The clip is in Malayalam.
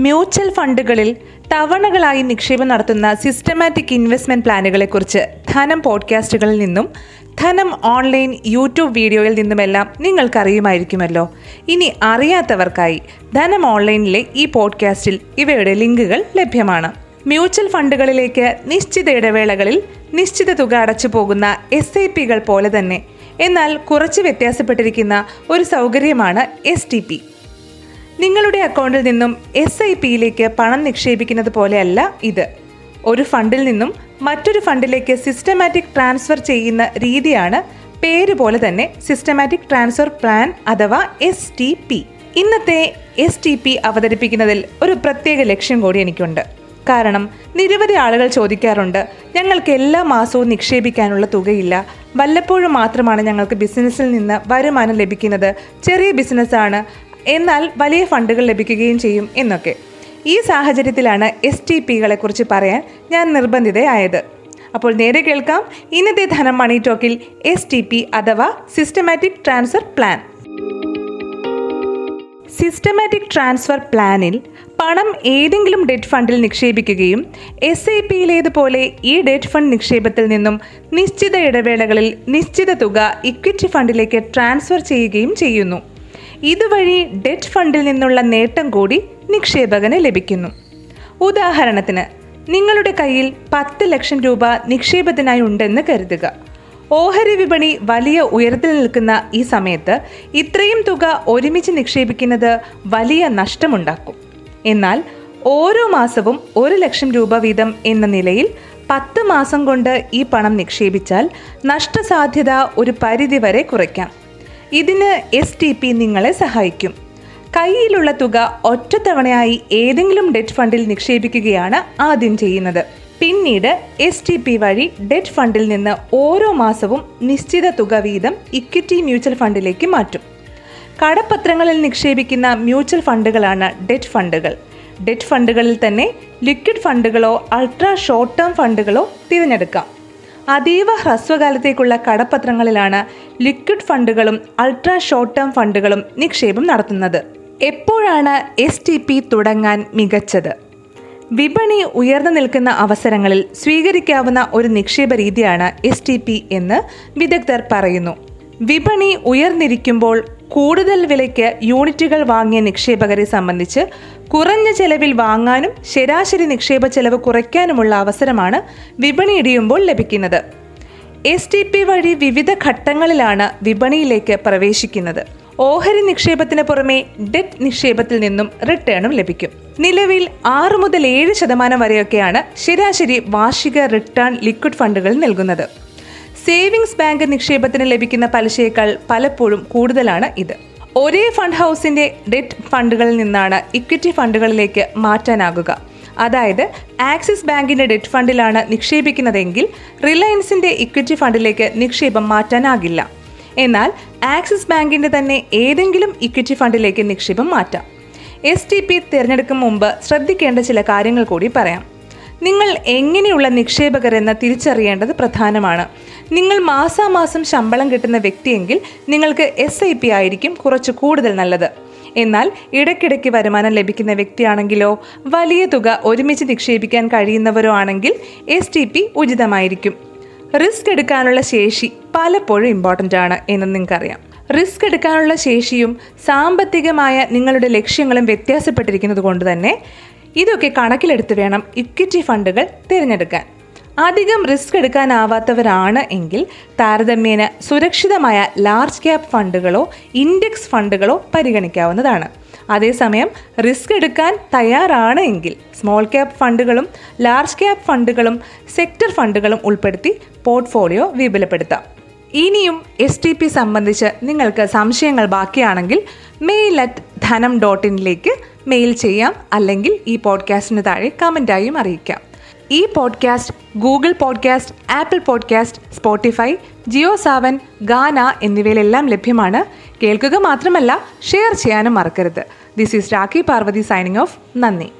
മ്യൂച്വൽ ഫണ്ടുകളിൽ തവണകളായി നിക്ഷേപം നടത്തുന്ന സിസ്റ്റമാറ്റിക് ഇൻവെസ്റ്റ്മെന്റ് പ്ലാനുകളെക്കുറിച്ച് ധനം പോഡ്കാസ്റ്റുകളിൽ നിന്നും ധനം ഓൺലൈൻ യൂട്യൂബ് വീഡിയോയിൽ നിന്നുമെല്ലാം നിങ്ങൾക്കറിയുമായിരിക്കുമല്ലോ. ഇനി അറിയാത്തവർക്കായി ധനം ഓൺലൈനിലെ ഈ പോഡ്കാസ്റ്റിൽ ഇവയുടെ ലിങ്കുകൾ ലഭ്യമാണ്. മ്യൂച്വൽ ഫണ്ടുകളിലേക്ക് നിശ്ചിത ഇടവേളകളിൽ നിശ്ചിത തുക അടച്ചു പോകുന്ന എസ് ഐ പികൾ പോലെ തന്നെ എന്നാൽ കുറച്ച് വ്യത്യാസപ്പെട്ടിരിക്കുന്ന ഒരു സൗകര്യമാണ് എസ് ടി പി. നിങ്ങളുടെ അക്കൗണ്ടിൽ നിന്നും എസ് ഐ പിയിലേക്ക് പണം നിക്ഷേപിക്കുന്നത് പോലെയല്ല ഇത്. ഒരു ഫണ്ടിൽ നിന്നും മറ്റൊരു ഫണ്ടിലേക്ക് സിസ്റ്റമാറ്റിക് ട്രാൻസ്ഫർ ചെയ്യുന്ന രീതിയാണ് പേര് പോലെ തന്നെ സിസ്റ്റമാറ്റിക് ട്രാൻസ്ഫർ പ്ലാൻ അഥവാ എസ് ടി പി ഇന്നത്തെ എസ് ടി പി അവതരിപ്പിക്കുന്നതിൽ ഒരു പ്രത്യേക ലക്ഷ്യം കൂടി എനിക്കുണ്ട്. കാരണം നിരവധി ആളുകൾ ചോദിക്കാറുണ്ട് ഞങ്ങൾക്ക് എല്ലാ മാസവും നിക്ഷേപിക്കാനുള്ള തുകയില്ല. വല്ലപ്പോഴും മാത്രമാണ് ഞങ്ങൾക്ക് ബിസിനസ്സിൽ നിന്ന് വരുമാനം ലഭിക്കുന്നത്. ചെറിയ ബിസിനസ്സാണ് എന്നാൽ വലിയ ഫണ്ടുകൾ ലഭിക്കുകയും ചെയ്യും എന്നൊക്കെ. ഈ സാഹചര്യത്തിലാണ് എസ് ടി പികളെ കുറിച്ച് പറയാൻ ഞാൻ നിർബന്ധിതയായത്. അപ്പോൾ നേരെ കേൾക്കാം ഇന്നത്തെ ധനം മണി ടോക്കിൽ എസ് ടി പി അഥവാ systematic transfer plan systematic transfer പ്ലാനിൽ പണം ഏതെങ്കിലും ഡെറ്റ് ഫണ്ടിൽ നിക്ഷേപിക്കുകയും എസ് ഐ പിയിലേതുപോലെ ഈ ഡെറ്റ് ഫണ്ട് നിക്ഷേപത്തിൽ നിന്നും നിശ്ചിത ഇടവേളകളിൽ നിശ്ചിത തുക ഇക്വിറ്റി ഫണ്ടിലേക്ക് ട്രാൻസ്ഫർ ചെയ്യുകയും ചെയ്യുന്നു. ഇതുവഴി ഡെറ്റ് ഫണ്ടിൽ നിന്നുള്ള നേട്ടം കൂടി നിക്ഷേപകന് ലഭിക്കുന്നു. ഉദാഹരണത്തിന് നിങ്ങളുടെ കയ്യിൽ പത്ത് ലക്ഷം രൂപ നിക്ഷേപത്തിനായി ഉണ്ടെന്ന് കരുതുക. ഓഹരി വിപണി വലിയ ഉയരത്തിൽ നിൽക്കുന്ന ഈ സമയത്ത് ഇത്രയും തുക ഒരുമിച്ച് നിക്ഷേപിക്കുന്നത് വലിയ നഷ്ടമുണ്ടാക്കും. എന്നാൽ ഓരോ മാസവും ഒരു ലക്ഷം രൂപ വീതം എന്ന നിലയിൽ പത്ത് മാസം കൊണ്ട് ഈ പണം നിക്ഷേപിച്ചാൽ നഷ്ടസാധ്യത ഒരു പരിധിവരെ കുറയ്ക്കാം. ഇതിന് എസ് ടി പി നിങ്ങളെ സഹായിക്കും. കയ്യിലുള്ള തുക ഒറ്റത്തവണയായി ഏതെങ്കിലും ഡെറ്റ് ഫണ്ടിൽ നിക്ഷേപിക്കുകയാണ് ആദ്യം ചെയ്യുന്നത്. പിന്നീട് എസ് ടി പി വഴി ഡെറ്റ് ഫണ്ടിൽ നിന്ന് ഓരോ മാസവും നിശ്ചിത തുക വീതം ഇക്വിറ്റി മ്യൂച്വൽ ഫണ്ടിലേക്ക് മാറ്റും. കടപ്പത്രങ്ങളിൽ നിക്ഷേപിക്കുന്ന മ്യൂച്വൽ ഫണ്ടുകളാണ് ഡെറ്റ് ഫണ്ടുകൾ. ഡെറ്റ് ഫണ്ടുകളിൽ തന്നെ ലിക്വിഡ് ഫണ്ടുകളോ അൾട്രാ ഷോർട്ട് ടേം ഫണ്ടുകളോ തിരഞ്ഞെടുക്കാം. അതീവ ഹ്രസ്വകാലത്തേക്കുള്ള കടപ്പത്രങ്ങളിലാണ് ലിക്വിഡ് ഫണ്ടുകളും അൾട്രാ ഷോർട്ട് ടേം ഫണ്ടുകളും നിക്ഷേപം നടത്തുന്നത്. എപ്പോഴാണ് എസ് ടി പി തുടങ്ങാൻ മികച്ചത്? വിപണി ഉയർന്നു നിൽക്കുന്ന അവസരങ്ങളിൽ സ്വീകരിക്കാവുന്ന ഒരു നിക്ഷേപ രീതിയാണ് എസ് ടി പി എന്ന് വിദഗ്ധർ പറയുന്നു. വിപണി ഉയർന്നിരിക്കുമ്പോൾ കൂടുതൽ വിലയ്ക്ക് യൂണിറ്റുകൾ വാങ്ങിയ നിക്ഷേപകരെ സംബന്ധിച്ച് കുറഞ്ഞ ചെലവിൽ വാങ്ങാനും ശരാശരി നിക്ഷേപ ചെലവ് കുറയ്ക്കാനുമുള്ള അവസരമാണ് വിപണി ഇടിയുമ്പോൾ ലഭിക്കുന്നത്. എസ് ടി പി വഴി വിവിധ ഘട്ടങ്ങളിലാണ് വിപണിയിലേക്ക് പ്രവേശിക്കുന്നത്. ഓഹരി നിക്ഷേപത്തിന് പുറമെ ഡെറ്റ് നിക്ഷേപത്തിൽ നിന്നും റിട്ടേണും ലഭിക്കും. നിലവിൽ ആറ് മുതൽ ഏഴ് ശതമാനം വരെയൊക്കെയാണ് ശരാശരി വാർഷിക റിട്ടേൺ ലിക്വിഡ് ഫണ്ടുകൾ നൽകുന്നത്. സേവിങ്സ് ബാങ്ക് നിക്ഷേപത്തിന് ലഭിക്കുന്ന പലിശയേക്കാൾ പലപ്പോഴും കൂടുതലാണ് ഇത്. ഒരേ ഫണ്ട് ഹൗസിന്റെ ഡെറ്റ് ഫണ്ടുകളിൽ നിന്നാണ് ഇക്വിറ്റി ഫണ്ടുകളിലേക്ക് മാറ്റാനാകുക. അതായത് ആക്സിസ് ബാങ്കിന്റെ ഡെറ്റ് ഫണ്ടിലാണ് നിക്ഷേപിക്കുന്നതെങ്കിൽ റിലയൻസിന്റെ ഇക്വിറ്റി ഫണ്ടിലേക്ക് നിക്ഷേപം മാറ്റാനാകില്ല. എന്നാൽ ആക്സിസ് ബാങ്കിന്റെ തന്നെ ഏതെങ്കിലും ഇക്വിറ്റി ഫണ്ടിലേക്ക് നിക്ഷേപം മാറ്റാം. എസ് ടി പി തിരഞ്ഞെടുക്കും മുമ്പ് ശ്രദ്ധിക്കേണ്ട ചില കാര്യങ്ങൾ കൂടി പറയാം. നിങ്ങൾ എങ്ങനെയുള്ള നിക്ഷേപകരെന്ന് തിരിച്ചറിയേണ്ടത് പ്രധാനമാണ്. നിങ്ങൾ മാസാമാസം ശമ്പളം കിട്ടുന്ന വ്യക്തിയെങ്കിൽ നിങ്ങൾക്ക് എസ് ഐ പി ആയിരിക്കും കുറച്ച് കൂടുതൽ നല്ലത്. എന്നാൽ ഇടയ്ക്കിടയ്ക്ക് വരുമാനം ലഭിക്കുന്ന വ്യക്തിയാണെങ്കിലോ വലിയ തുക ഒരുമിച്ച് നിക്ഷേപിക്കാൻ കഴിയുന്നവരോ ആണെങ്കിൽ എസ് ടി പി ഉചിതമായിരിക്കും. റിസ്ക് എടുക്കാനുള്ള ശേഷി പലപ്പോഴും ഇമ്പോർട്ടന്റ് ആണ് എന്ന് നിങ്ങൾക്കറിയാം. റിസ്ക് എടുക്കാനുള്ള ശേഷിയും സാമ്പത്തികമായ നിങ്ങളുടെ ലക്ഷ്യങ്ങളും വ്യത്യാസപ്പെട്ടിരിക്കുന്നത് കൊണ്ട് തന്നെ ഇതൊക്കെ കണക്കിലെടുത്ത് വേണം ഇക്വിറ്റി ഫണ്ടുകൾ തിരഞ്ഞെടുക്കാൻ. അധികം റിസ്ക് എടുക്കാനാവാത്തവരാണ് എങ്കിൽ താരതമ്യേന സുരക്ഷിതമായ ലാർജ് ക്യാപ് ഫണ്ടുകളോ ഇൻഡെക്സ് ഫണ്ടുകളോ പരിഗണിക്കാവുന്നതാണ്. അതേസമയം റിസ്ക് എടുക്കാൻ തയ്യാറാണ് എങ്കിൽ സ്മോൾ ക്യാപ് ഫണ്ടുകളും ലാർജ് ക്യാപ് ഫണ്ടുകളും സെക്ടർ ഫണ്ടുകളും ഉൾപ്പെടുത്തി പോർട്ട്ഫോളിയോ വിപുലപ്പെടുത്താം. ഇനിയും എസ് ടി പി സംബന്ധിച്ച് നിങ്ങൾക്ക് സംശയങ്ങൾ ബാക്കിയാണെങ്കിൽ മെയിൽ അറ്റ് ധനം ഡോട്ട് ഇനിലേക്ക് മെയിൽ ചെയ്യാം അല്ലെങ്കിൽ ഈ പോഡ്കാസ്റ്റിന് താഴെ കമന്റായും അറിയിക്കാം. ഈ podcast Google podcast Apple podcast Spotify Jio Saavn Gaana എന്നിവയിലെല്ലാം ലഭ്യമാണ്. കേൾക്കുക മാത്രമല്ല ഷെയർ ചെയ്യാനും മറക്കരുത്. This is Rakhi Parvathy signing off നന്ദി.